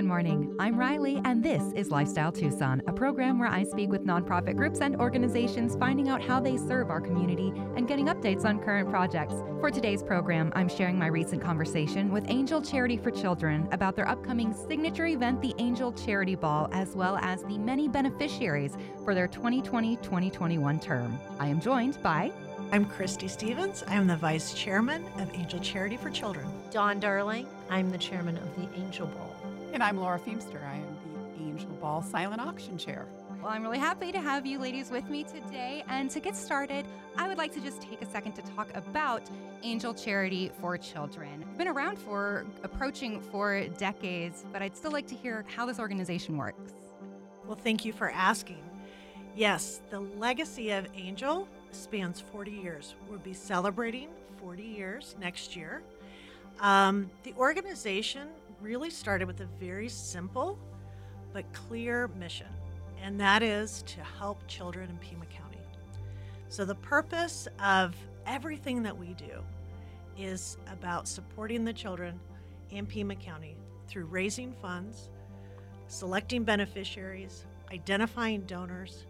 Good morning. I'm Riley, and this is Lifestyle Tucson, a program where I speak with nonprofit groups and organizations, finding out how they serve our community and getting updates on current projects. For today's program, I'm sharing my recent conversation with Angel Charity for Children about their upcoming signature event, the Angel Charity Ball, as well as the many beneficiaries for their 2020 2021 term. I am joined by I'm Christy Stevens. I'm the Vice Chairman of Angel Charity for Children. Dawn Darling. I'm the Chairman of the Angel Ball. And I'm Laura Feemster. I am the Angel Ball Silent Auction Chair. Well, I'm really happy to have you ladies with me today. And to get started, I would like to just take a second to talk about Angel Charity for Children. Been around for approaching four decades, but I'd still like to hear how this organization works. Well, thank you for asking. Yes, the legacy of Angel spans 40 years. We'll be celebrating 40 years next year. Um, the organization really started with a very simple but clear mission, and that is to help children in Pima County. So, the purpose of everything that we do is about supporting the children in Pima County through raising funds, selecting beneficiaries, identifying donors,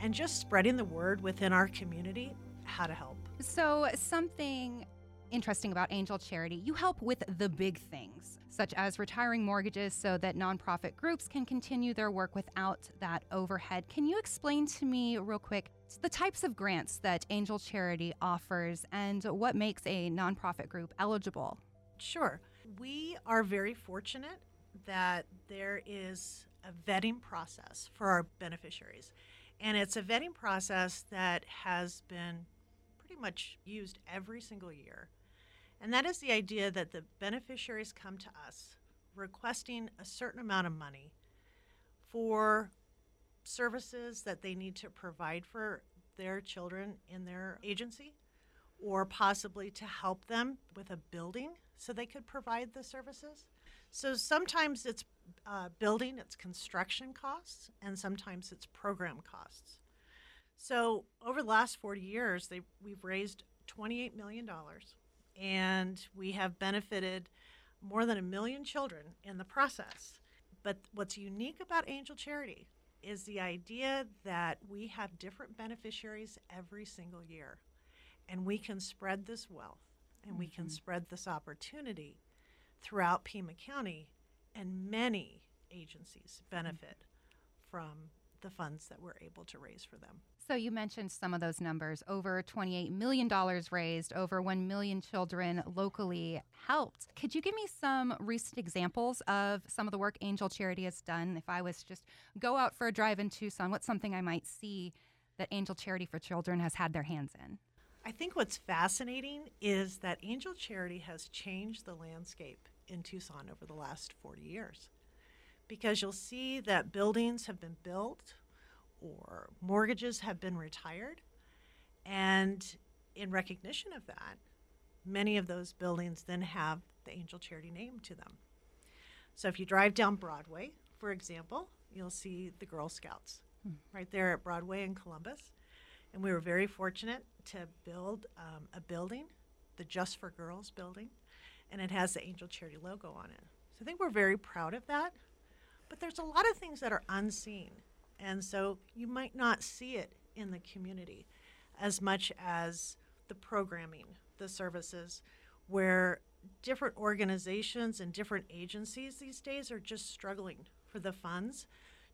and just spreading the word within our community how to help. So, something interesting about Angel Charity, you help with the big things, such as retiring mortgages so that nonprofit groups can continue their work without that overhead. Can you explain to me, real quick, the types of grants that Angel Charity offers and what makes a nonprofit group eligible? Sure. We are very fortunate that there is a vetting process for our beneficiaries. And it's a vetting process that has been pretty much used every single year. And that is the idea that the beneficiaries come to us requesting a certain amount of money for services that they need to provide for their children in their agency or possibly to help them with a building so they could provide the services. So sometimes it's uh, building, it's construction costs, and sometimes it's program costs. So over the last 40 years, they, we've raised $28 million, and we have benefited more than a million children in the process. But what's unique about Angel Charity is the idea that we have different beneficiaries every single year, and we can spread this wealth and mm-hmm. we can mm-hmm. spread this opportunity throughout Pima County and many agencies benefit from the funds that we're able to raise for them. So you mentioned some of those numbers over $28 million raised, over 1 million children locally helped. Could you give me some recent examples of some of the work Angel Charity has done? If I was just go out for a drive in Tucson, what's something I might see that Angel Charity for Children has had their hands in? I think what's fascinating is that Angel Charity has changed the landscape in Tucson over the last 40 years. Because you'll see that buildings have been built or mortgages have been retired. And in recognition of that, many of those buildings then have the Angel Charity name to them. So if you drive down Broadway, for example, you'll see the Girl Scouts hmm. right there at Broadway in Columbus. And we were very fortunate to build um, a building, the Just for Girls building, and it has the Angel Charity logo on it. So I think we're very proud of that. But there's a lot of things that are unseen. And so you might not see it in the community as much as the programming, the services, where different organizations and different agencies these days are just struggling for the funds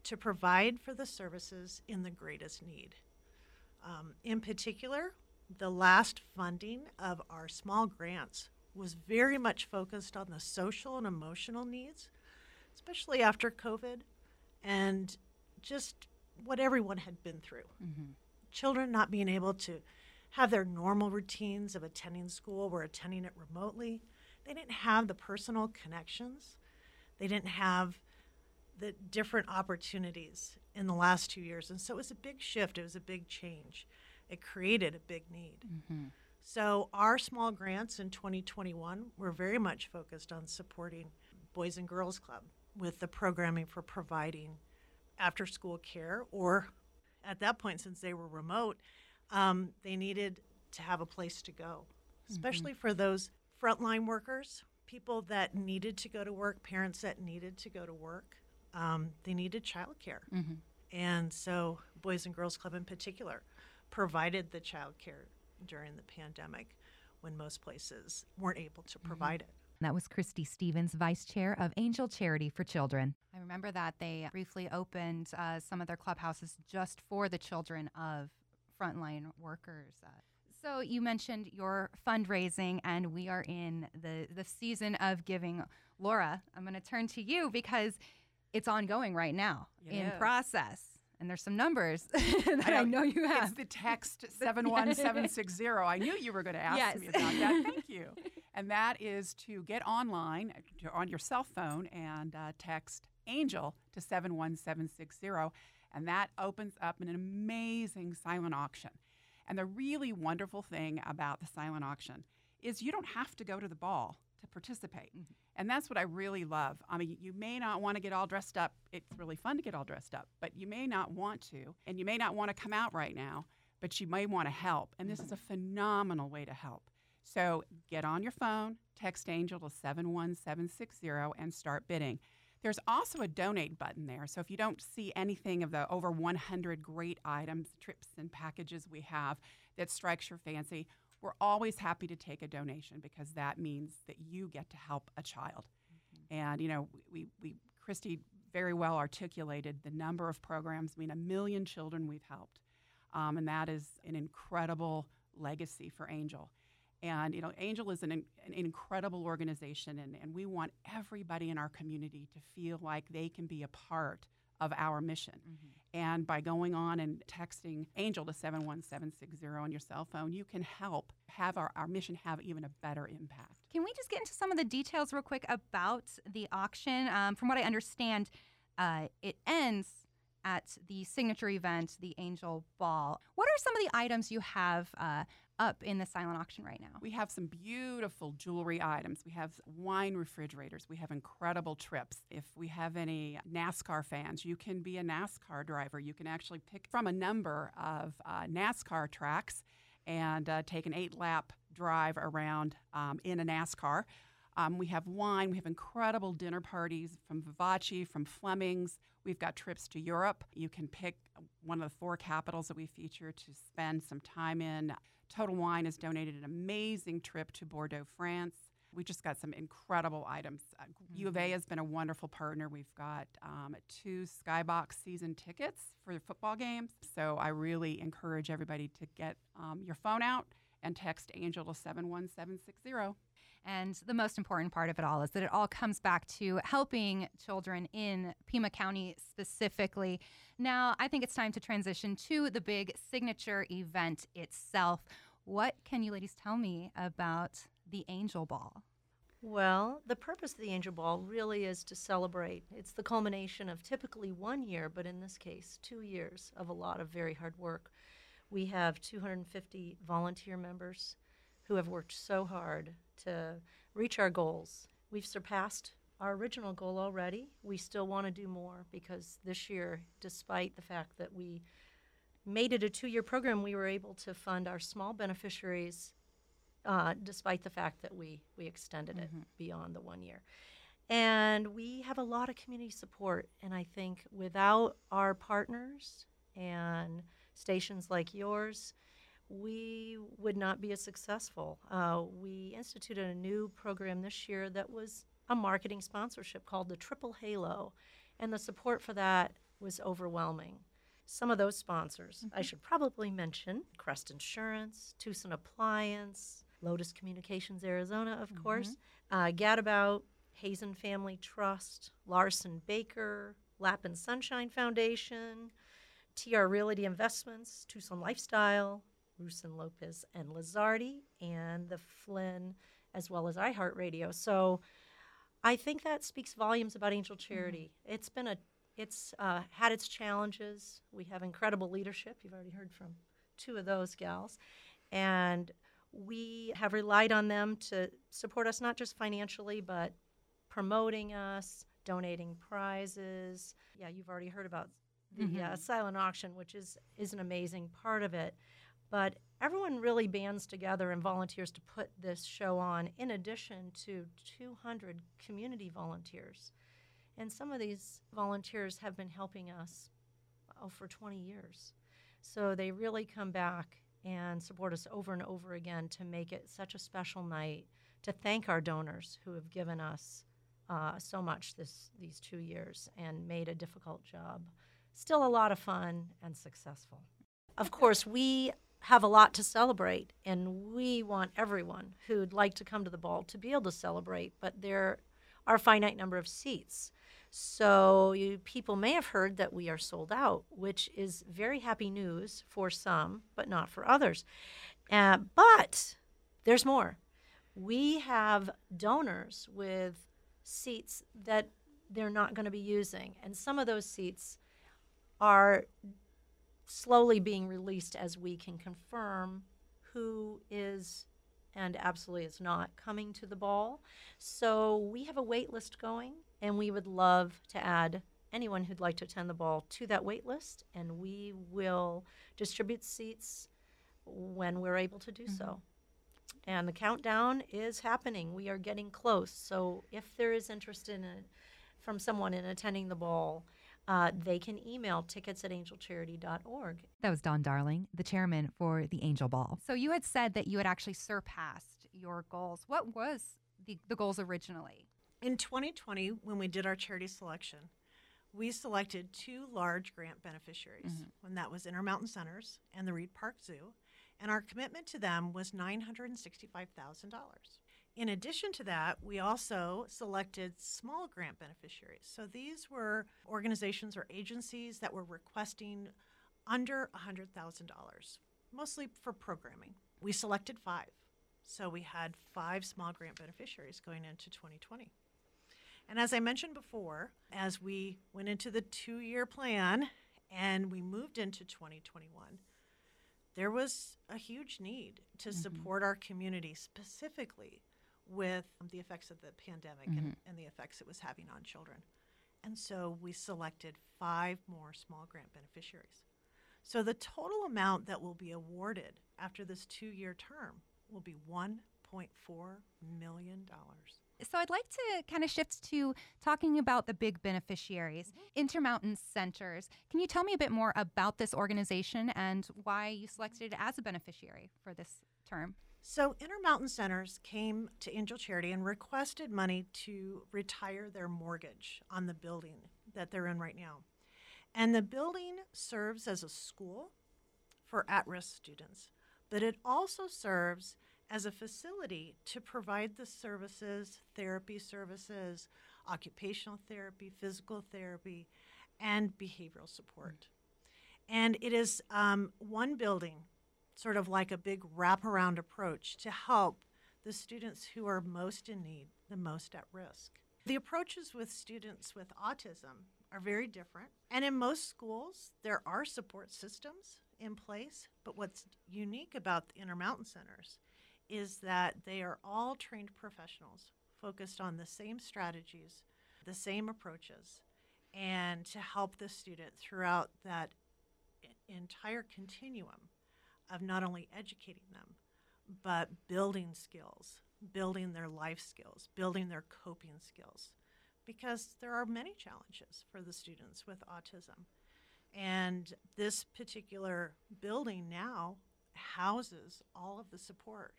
to provide for the services in the greatest need. Um, in particular, the last funding of our small grants was very much focused on the social and emotional needs, especially after COVID and just what everyone had been through. Mm-hmm. Children not being able to have their normal routines of attending school, were attending it remotely. They didn't have the personal connections. They didn't have the different opportunities in the last two years. And so it was a big shift, it was a big change. It created a big need. Mm-hmm. So, our small grants in 2021 were very much focused on supporting Boys and Girls Club with the programming for providing after school care, or at that point, since they were remote, um, they needed to have a place to go, especially mm-hmm. for those frontline workers people that needed to go to work, parents that needed to go to work, um, they needed childcare. Mm-hmm. And so, Boys and Girls Club in particular provided the childcare during the pandemic when most places weren't able to provide it. That was Christy Stevens, Vice Chair of Angel Charity for Children. I remember that they briefly opened uh, some of their clubhouses just for the children of frontline workers. Uh, so you mentioned your fundraising, and we are in the, the season of giving. Laura, I'm going to turn to you because it's ongoing right now It in process. And there's some numbers that I know, you have. It's have. the text 71760. I knew you were going to ask Yes. me about that. Thank you. And that is to get online on your cell phone and uh, text ANGEL to 71760. And that opens up an amazing silent auction. And the really wonderful thing about the silent auction is you don't have to go to the ball to participate. And that's what I really love. I mean, you may not want to get all dressed up. It's really fun to get all dressed up, but you may not want to. And you may not want to come out right now, but you may want to help. And this is a phenomenal way to help. So get on your phone, text Angel to 71760, and start bidding. There's also a donate button there. So if you don't see anything of the over 100 great items, trips, and packages we have that strikes your fancy, we're always happy to take a donation because that means that you get to help a child. And you know, we, we Christy very well articulated the number of programs. I mean, a million children we've helped, um, and that is an incredible legacy for Angel. And you know, Angel is an, an incredible organization, and, and we want everybody in our community to feel like they can be a part of our mission. And by going on and texting Angel to 71760 on your cell phone, you can help have our, our mission have even a better impact. Can we just get into some of the details real quick about the auction? Um, from what I understand, uh, it ends at the signature event, the Angel Ball. What are some of the items you have uh, up in the silent auction right now? We have some beautiful jewelry items. We have wine refrigerators. We have incredible trips. If we have any NASCAR fans, you can be a NASCAR driver. You can actually pick from a number of uh, NASCAR tracks and uh, take an eight lap drive around um, in a NASCAR. Um, we have wine. We have incredible dinner parties from Vivace, from Fleming's. We've got trips to Europe. You can pick one of the four capitals that we feature to spend some time in. Total Wine has donated an amazing trip to Bordeaux, France. We just got some incredible items. Uh, U of A has been a wonderful partner. We've got um, two Skybox season tickets for the football games. So I really encourage everybody to get um, your phone out and text Angel to 71760. And the most important part of it all is that it all comes back to helping children in Pima County specifically. Now, I think it's time to transition to the big signature event itself. What can you ladies tell me about the Angel Ball? Well, the purpose of the Angel Ball really is to celebrate. It's the culmination of typically one year, but in this case, two years of a lot of very hard work. We have 250 volunteer members who have worked so hard to reach our goals. We've surpassed our original goal already. We still want to do more because this year, despite the fact that we made it a two year program, we were able to fund our small beneficiaries uh, despite the fact that we, we extended it beyond the one year. And we have a lot of community support. And I think without our partners and stations like yours, we would not be as successful. Uh, we instituted a new program this year that was a marketing sponsorship called the Triple Halo, and the support for that was overwhelming. Some of those sponsors I should probably mention Crest Insurance, Tucson Appliance, Lotus Communications Arizona, of course, uh, Gadabout, Hazen Family Trust, Larsen Baker, Lapin Sunshine Foundation, TR Realty Investments, Tucson Lifestyle, Rusing Lopez and Lizardi, and the Flynn, as well as iHeartRadio. So I think that speaks volumes about Angel Charity. It's been a, it's uh, had its challenges. We have incredible leadership. You've already heard from two of those gals, and we have relied on them to support us not just financially, but promoting us, donating prizes. Yeah, you've already heard about the uh, silent auction, which is is an amazing part of it. But everyone really bands together and volunteers to put this show on, in addition to 200 community volunteers. And some of these volunteers have been helping us oh, for 20 years. So they really come back and support us over and over again to make it such a special night, to thank our donors who have given us uh, so much this, these two years and made a difficult job still a lot of fun and successful. Of course, we have a lot to celebrate, and we want everyone who'd like to come to the ball to be able to celebrate, but there are a finite number of seats. So you, people may have heard that we are sold out, which is very happy news for some, but not for others. Uh, but there's more. We have donors with seats that they're not going to be using, and some of those seats are slowly being released as we can confirm who is and absolutely is not coming to the ball. So we have a wait list going, and we would love to add anyone who'd like to attend the ball to that wait list, and we will distribute seats when we're able to do mm-hmm. so. And the countdown is happening. We are getting close. So if there is interest in it from someone in attending the ball, uh, they can email tickets at angelcharity.org. That was Dawn Darling, the chairman for the Angel Ball. So you had said that you had actually surpassed your goals. What was the, the goals originally? In 2020, when we did our charity selection, we selected two large grant beneficiaries, mm-hmm. when that was Intermountain Centers and the Reid Park Zoo, and our commitment to them was $965,000. In addition to that, we also selected small grant beneficiaries. So these were organizations or agencies that were requesting under $100,000, mostly for programming. We selected five. So we had five small grant beneficiaries going into 2020. And as I mentioned before, as we went into the two year plan and we moved into 2021, there was a huge need to mm-hmm. support our community, specifically with the effects of the pandemic mm-hmm. and, and the effects it was having on children. And so we selected five more small grant beneficiaries. So the total amount that will be awarded after this two year term will be $1.4 million. So I'd like to kind of shift to talking about the big beneficiaries, mm-hmm. Intermountain Centers. Can you tell me a bit more about this organization and why you selected it as a beneficiary for this term? So, Intermountain Centers came to Angel Charity and requested money to retire their mortgage on the building that they're in right now. And the building serves as a school for at risk students, but it also serves as a facility to provide the services, therapy services, occupational therapy, physical therapy, and behavioral support. And it is um, one building sort of like a big wraparound approach to help the students who are most in need, the most at risk. The approaches with students with autism are very different. And in most schools, there are support systems in place. But what's unique about the Intermountain Centers is that they are all trained professionals focused on the same strategies, the same approaches, and to help the student throughout that entire continuum of not only educating them, but building skills, building their life skills, building their coping skills, because there are many challenges for the students with autism. And this particular building now houses all of the support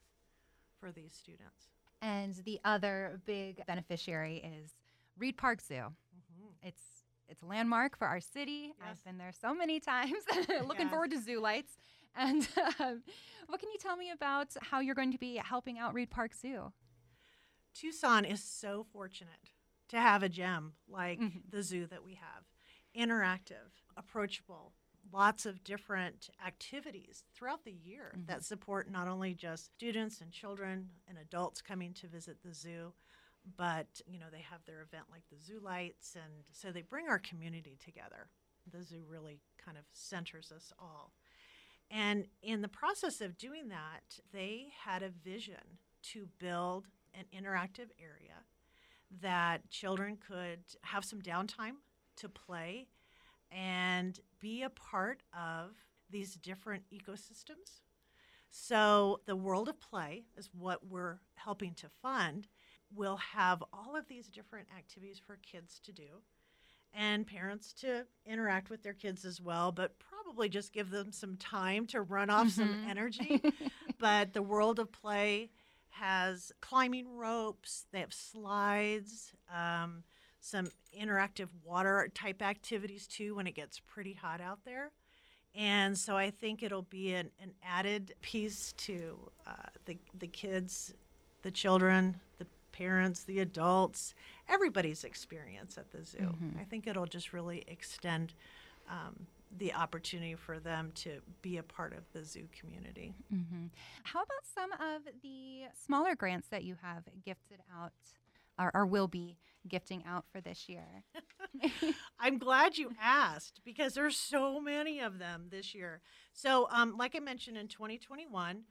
for these students. And the other big beneficiary is Reid Park Zoo. Mm-hmm. It's it's a landmark for our city. Yes. I've been there so many times. Looking yes. forward to zoo lights. And um, what can you tell me about how you're going to be helping out Reid Park Zoo? Tucson is so fortunate to have a gem like mm-hmm. the zoo that we have interactive, approachable, lots of different activities throughout the year mm-hmm. that support not only just students and children and adults coming to visit the zoo but you know they have their event like the zoo lights and so they bring our community together the zoo really kind of centers us all and in the process of doing that, they had a vision to build an interactive area that children could have some downtime to play and be a part of these different ecosystems. So, the World of Play is what we're helping to fund. We'll have all of these different activities for kids to do and parents to interact with their kids as well, but probably just give them some time to run off some Mhm. energy. but the World of Play has climbing ropes, they have slides, um, some interactive water type activities too when it gets pretty hot out there. And so I think it'll be an, an added piece to uh, the, the kids, the children, the parents, the adults, everybody's experience at the zoo. Mhm. I think it'll just really extend um, the opportunity for them to be a part of the zoo community. hmm How about some of the smaller grants that you have gifted out or, or will be gifting out for this year? I'm glad you asked because there's so many of them this year. So, um, like I mentioned in 2021,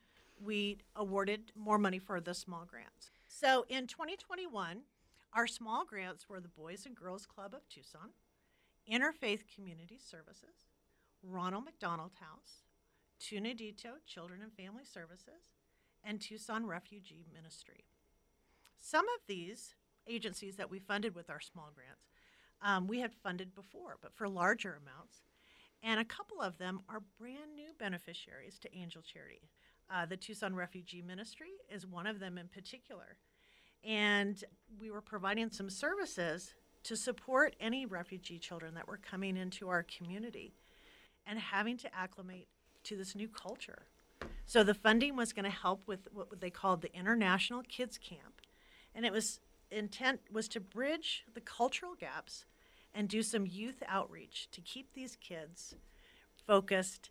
we awarded more money for the small grants. So, in 2021, our small grants were the Boys and Girls Club of Tucson, Interfaith Community Services, Ronald McDonald House, Tu Nidito Children and Family Services, and Tucson Refugee Ministry. Some of these agencies that we funded with our small grants um, we had funded before, but for larger amounts. And a couple of them are brand new beneficiaries to Angel Charity. Uh, the Tucson Refugee Ministry is one of them in particular. And we were providing some services to support any refugee children that were coming into our community and having to acclimate to this new culture. So the funding was going to help with what they called the International Kids Camp. And it was intent was to bridge the cultural gaps and do some youth outreach to keep these kids focused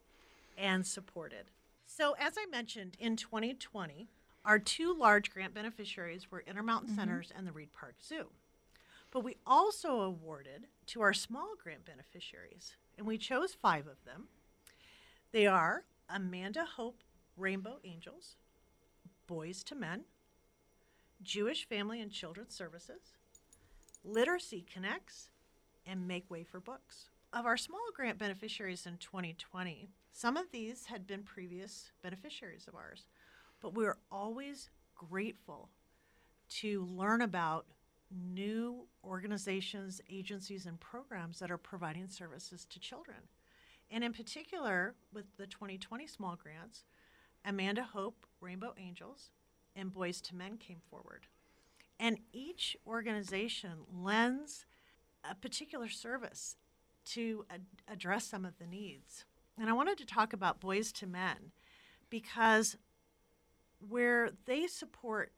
and supported. So, as I mentioned, in 2020, our two large grant beneficiaries were Intermountain mm-hmm. Centers and the Reid Park Zoo. But we also awarded to our small grant beneficiaries, and we chose five of them. They are Amanda Hope Rainbow Angels, Boys to Men, Jewish Family and Children's Services, Literacy Connects, and Make Way for Books. Of our small grant beneficiaries in 2020, some of these had been previous beneficiaries of ours, but we are always grateful to learn about new organizations, agencies, and programs that are providing services to children. And in particular, with the 2020 small grants, Amanda Hope, Rainbow Angels, and Boys to Men came forward. And each organization lends a particular service to ad- address some of the needs. And I wanted to talk about Boys to Men because where they support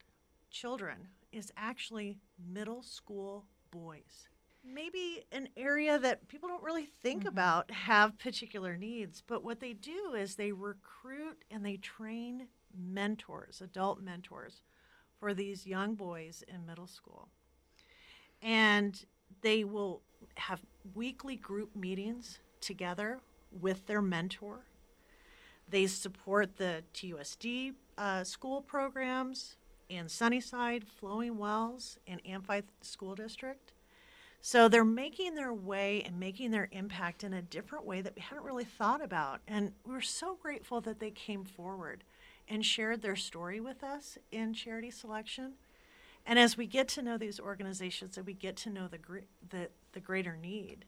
children is actually middle school boys. Maybe an area that people don't really think mm-hmm. about have particular needs, but what they do is they recruit and they train mentors, adult mentors, for these young boys in middle school. And they will have weekly group meetings together with their mentor. They support the TUSD uh, school programs in Sunnyside, Flowing Wells, and Amphi School District. So they're making their way and making their impact in a different way that we hadn't really thought about. And we're so grateful that they came forward and shared their story with us in charity selection. And as we get to know these organizations and we get to know the, the, the greater need,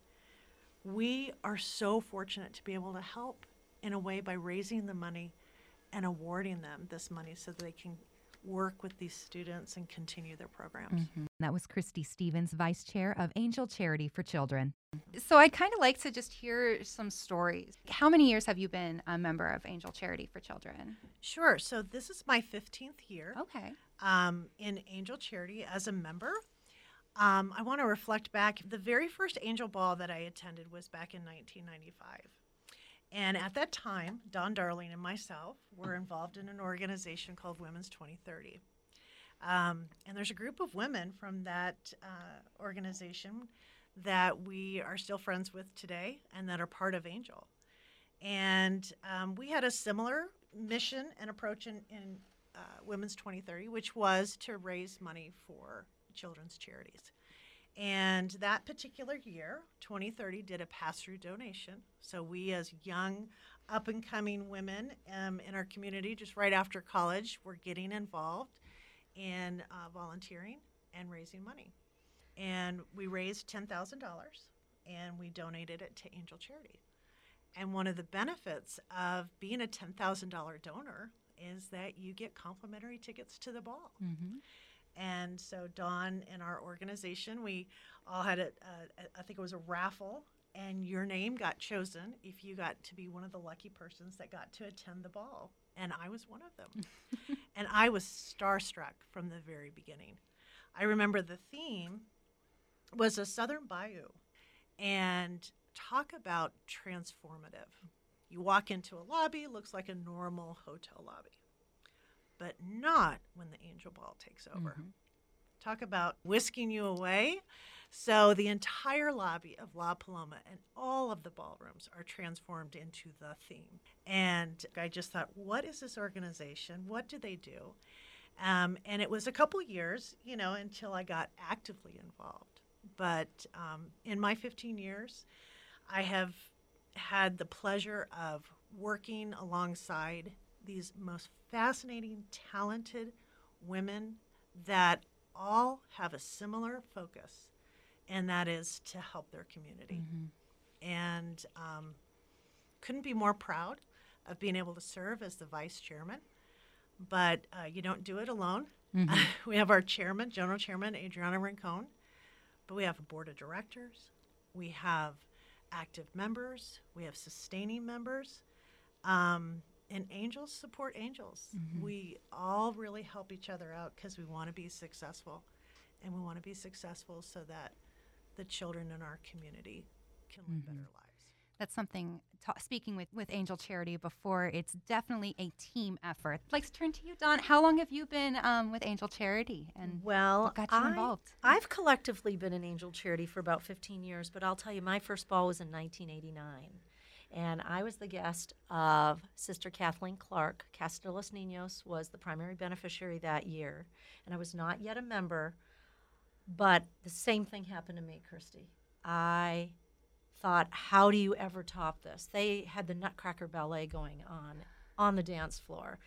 we are so fortunate to be able to help in a way by raising the money and awarding them this money so that they can work with these students and continue their programs. That was Christy Stevens, Vice Chair of Angel Charity for Children. So I kind of like to just hear some stories. How many years have you been a member of Angel Charity for Children? Sure. So this is my 15th year Okay. um, in Angel Charity as a member. Um, I want to reflect back. The very first Angel Ball that I attended was back in 1995. And at that time, Dawn Darling and myself were involved in an organization called Women's 2030. Um, and there's a group of women from that uh, organization that we are still friends with today and that are part of Angel. And um, we had a similar mission and approach in, in uh, Women's 2030, which was to raise money for children's charities. And that particular year, 2030, did a pass through donation. So we, as young up and coming women um, in our community just right after college were getting involved in uh, volunteering and raising money. And we raised $10,000 and we donated it to Angel Charity. And one of the benefits of being a $10,000 donor is that you get complimentary tickets to the ball. Mm-hmm. And so Dawn and our organization, we all had a, a, I think it was a raffle, and your name got chosen if you got to be one of the lucky persons that got to attend the ball. And I was one of them. and I was starstruck from the very beginning. I remember the theme was a Southern Bayou, and talk about transformative. You walk into a lobby, looks like a normal hotel lobby but not when the angel ball takes over. Mm-hmm. Talk about whisking you away. So the entire lobby of La Paloma and all of the ballrooms are transformed into the theme. And I just thought, what is this organization? What do they do? Um, and it was a couple years, you know, until I got actively involved. But um, in my 15 years, I have had the pleasure of working alongside these most fascinating, talented women that all have a similar focus, and that is to help their community. And um, couldn't be more proud of being able to serve as the vice chairman. But uh, you don't do it alone. we have our chairman, general chairman, Adriana Rincon, but we have a board of directors, we have active members, we have sustaining members. Um, and angels support angels. We all really help each other out because we want to be successful. And we want to be successful so that the children in our community can live better lives. That's something, ta- speaking with, with Angel Charity before, it's definitely a team effort. I'd like to turn to you, Dawn. How long have you been um, with Angel Charity? And Well, what got you I, involved? I've collectively been in Angel Charity for about 15 years, but I'll tell you, my first ball was in 1989. And I was the guest of Sister Kathleen Clark. Casa de los Niños was the primary beneficiary that year. And I was not yet a member, but the same thing happened to me, Christy. I thought, how do you ever top this? They had the Nutcracker Ballet going on on the dance floor.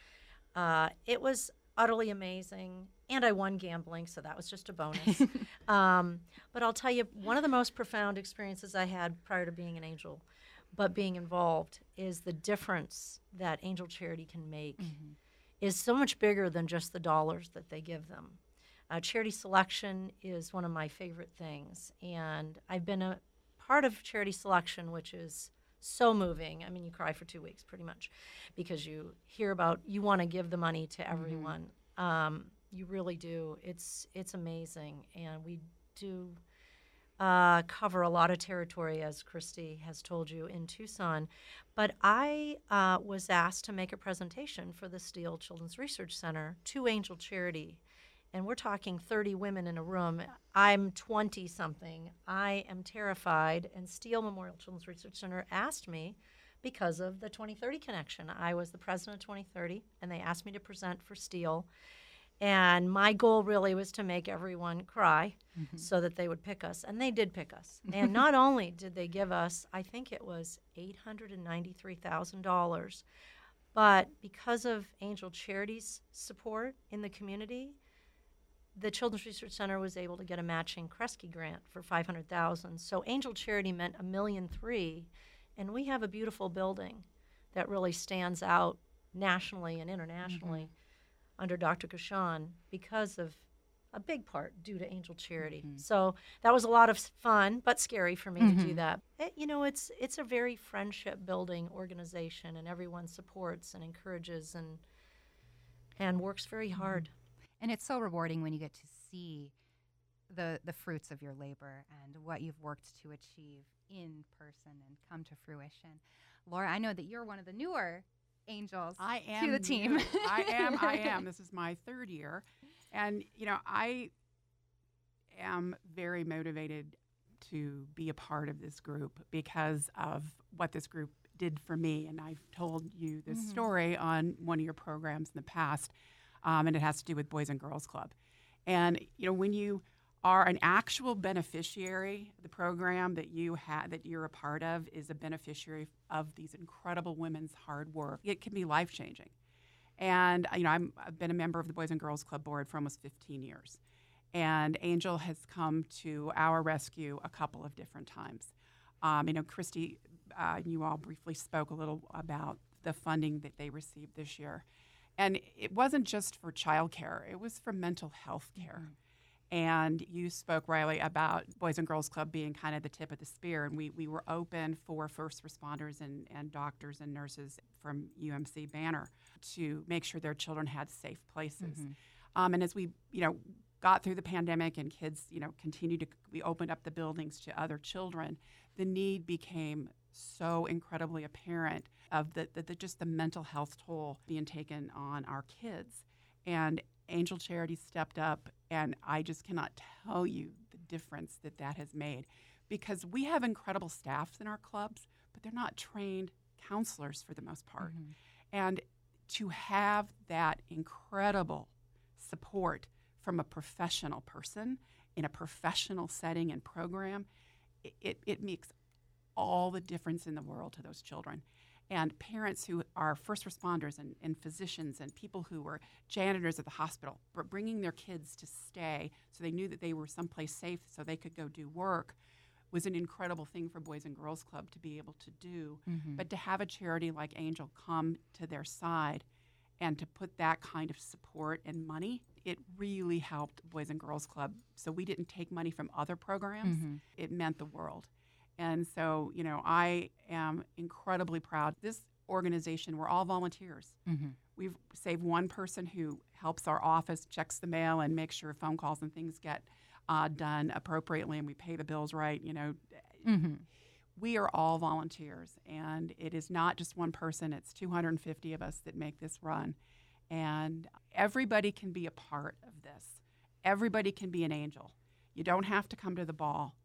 Uh, it was utterly amazing, and I won gambling, so that was just a bonus. um, but I'll tell you, one of the most profound experiences I had prior to being an angel, but being involved, is the difference that Angel Charity can make is so much bigger than just the dollars that they give them. Uh, charity selection is one of my favorite things, and I've been a part of charity selection, which is so moving. I mean, you cry for two weeks pretty much because you hear about you want to give the money to everyone. Um, you really do. It's it's amazing, and we do uh, cover a lot of territory, as Christy has told you, in Tucson. But I uh, was asked to make a presentation for the Steele Children's Research Center to Angel Charity. And we're talking 30 women in a room. I'm 20 something. I am terrified. And Steele Memorial Children's Research Center asked me because of the 2030 connection. I was the president of 2030, and they asked me to present for Steele. And my goal really was to make everyone cry mm-hmm. so that they would pick us. And they did pick us. and not only did they give us, I think it was $893,000, but because of Angel Charity's support in the community, the Children's Research Center was able to get a matching Kresge grant for 500,000. So Angel Charity meant a million three, and we have a beautiful building that really stands out nationally and mm-hmm. internationally under Dr. Ghishan because of a big part due to Angel Charity. Mm-hmm. So that was a lot of fun, but scary for me to do mm-hmm. that. It, you know, it's it's a very friendship building organization, and everyone supports and encourages and and works very mm-hmm. hard. And it's so rewarding when you get to see the the fruits of your labor and what you've worked to achieve in person and come to fruition. Laura, I know that you're one of the newer angels I am to the team. I am. I am. This is my third year, and you know I am very motivated to be a part of this group because of what this group did for me. And I've told you this Mm-hmm. story on one of your programs in the past, um, and it has to do with Boys and Girls Club. And you know when you are an actual beneficiary, the program that you had that you're a part of is a beneficiary of these incredible women's hard work. It can be life changing. And you know, I'm, I've been a member of the Boys and Girls Club board for almost 15 years, and Angel has come to our rescue a couple of different times. Um, you know, Christy, uh, you all briefly spoke a little about the funding that they received this year, and it wasn't just for childcare; it was for mental health care. Mm-hmm and you spoke, Riley, about Boys and Girls Club being kind of the tip of the spear. And we, we were open for first responders and, and doctors and nurses from UMC Banner to make sure their children had safe places. Mm-hmm. Um, and as we, you know, got through the pandemic and kids, you know, continued to, we opened up the buildings to other children, the need became so incredibly apparent of the, the, the just the mental health toll being taken on our kids. And Angel Charity stepped up, and I just cannot tell you the difference that that has made because we have incredible staffs in our clubs, but they're not trained counselors for the most part. Mm-hmm. And to have that incredible support from a professional person in a professional setting and program, it, it, it makes all the difference in the world to those children and parents who are first responders and, and, physicians and people who were janitors at the hospital, bringing their kids to stay so they knew that they were someplace safe so they could go do work was an incredible thing for Boys and Girls Club to be able to do. Mm-hmm. But to have a charity like Angel come to their side and to put that kind of support and money, it really helped Boys and Girls Club. So we didn't take money from other programs, mm-hmm. it meant the world. And so, you know, I am incredibly proud. This organization, we're all volunteers. Mm-hmm. We've saved one person who helps our office, checks the mail, and makes sure phone calls and things get uh, done appropriately and we pay the bills right. You know, mm-hmm. we are all volunteers, and it is not just one person, it's 250 of us that make this run. And everybody can be a part of this. Everybody can be an angel. You don't have to come to the ball.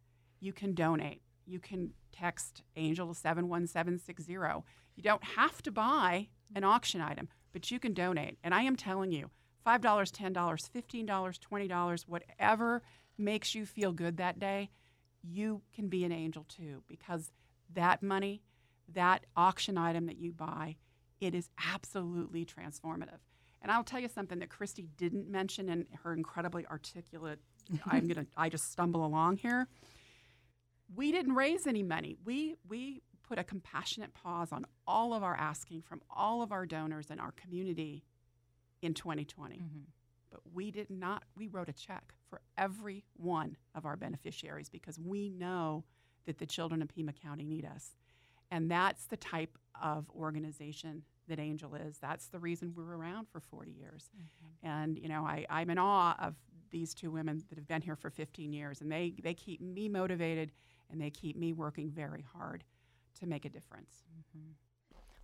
You can donate you can text Angel 71760. You don't have to buy an auction item, but you can donate. And I am telling you, $5, $10, $15, $20, whatever makes you feel good that day, you can be an angel too because that money, that auction item that you buy, it is absolutely transformative. And I'll tell you something that Christy didn't mention in her incredibly articulate I'm going to I just stumble along here we didn't raise any money. We we put a compassionate pause on all of our asking from all of our donors in our community in 2020. Mm-hmm. But we did not. We wrote a check for every one of our beneficiaries because we know that the children of Pima County need us, and that's the type of organization that Angel is. That's the reason we're around for 40 years. Mm-hmm. And you know, I, I'm in awe of these two women that have been here for 15 years, and they they keep me motivated and they keep me working very hard to make a difference. Mm-hmm.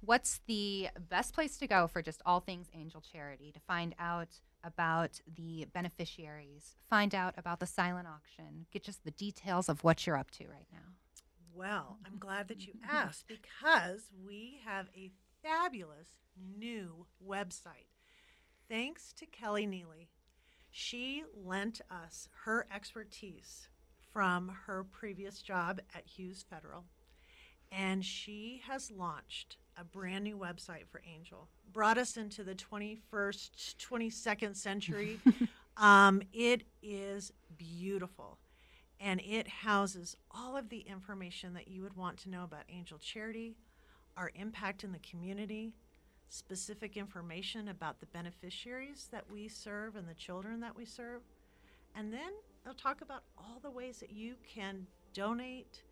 What's the best place to go for just all things angel charity to find out about the beneficiaries, find out about the silent auction, get just the details of what you're up to right now? Well, I'm glad that you asked because we have a fabulous new website. Thanks to Kelly Neely. She lent us her expertise from her previous job at Hughes Federal. And she has launched a brand new website for Angel, brought us into the 21st, 22nd century. um, it is beautiful. And it houses all of the information that you would want to know about Angel Charity, our impact in the community, specific information about the beneficiaries that we serve and the children that we serve, and then they'll talk about all the ways that you can donate,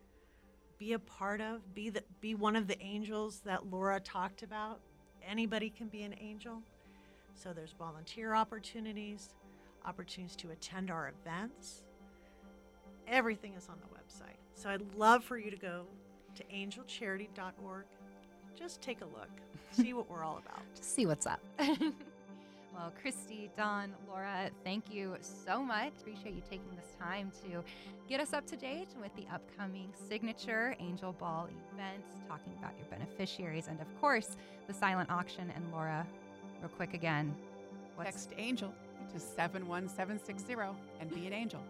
be a part of, be the, be one of the angels that Laura talked about. Anybody can be an angel. So there's volunteer opportunities, opportunities to attend our events. Everything is on the website. So I'd love for you to go to angelcharity.org. Just take a look, see what we're all about. Just see what's up. Well, Christy, Dawn, Laura, thank you so much. Appreciate you taking this time to get us up to date with the upcoming signature Angel Ball events, talking about your beneficiaries, and of course, the silent auction. And Laura, real quick again. Text Angel to 71760 and be an angel.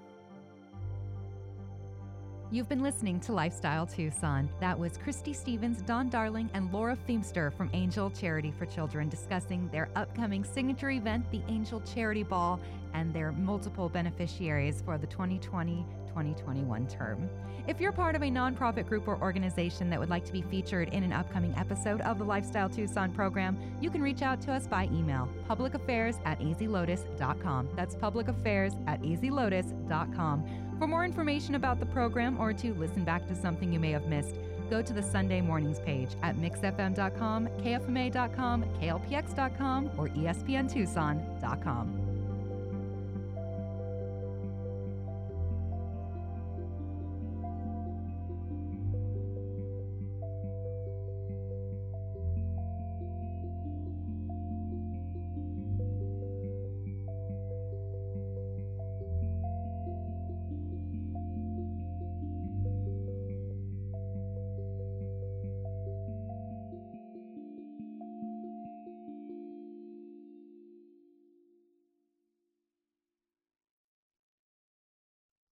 You've been listening to Lifestyle Tucson. That was Christy Stevens, Dawn Darling, and Laura Feemster from Angel Charity for Children discussing their upcoming signature event, the Angel Charity Ball, and their multiple beneficiaries for the 2020 2021 term. If you're part of a nonprofit group or organization that would like to be featured in an upcoming episode of the Lifestyle Tucson program, you can reach out to us by email publicaffairs at easylotus.com. That's publicaffairs at easylotus.com. For more information about the program or to listen back to something you may have missed, go to the Sunday mornings page at mixfm.com, kfma.com, klpx.com, or espntucson.com.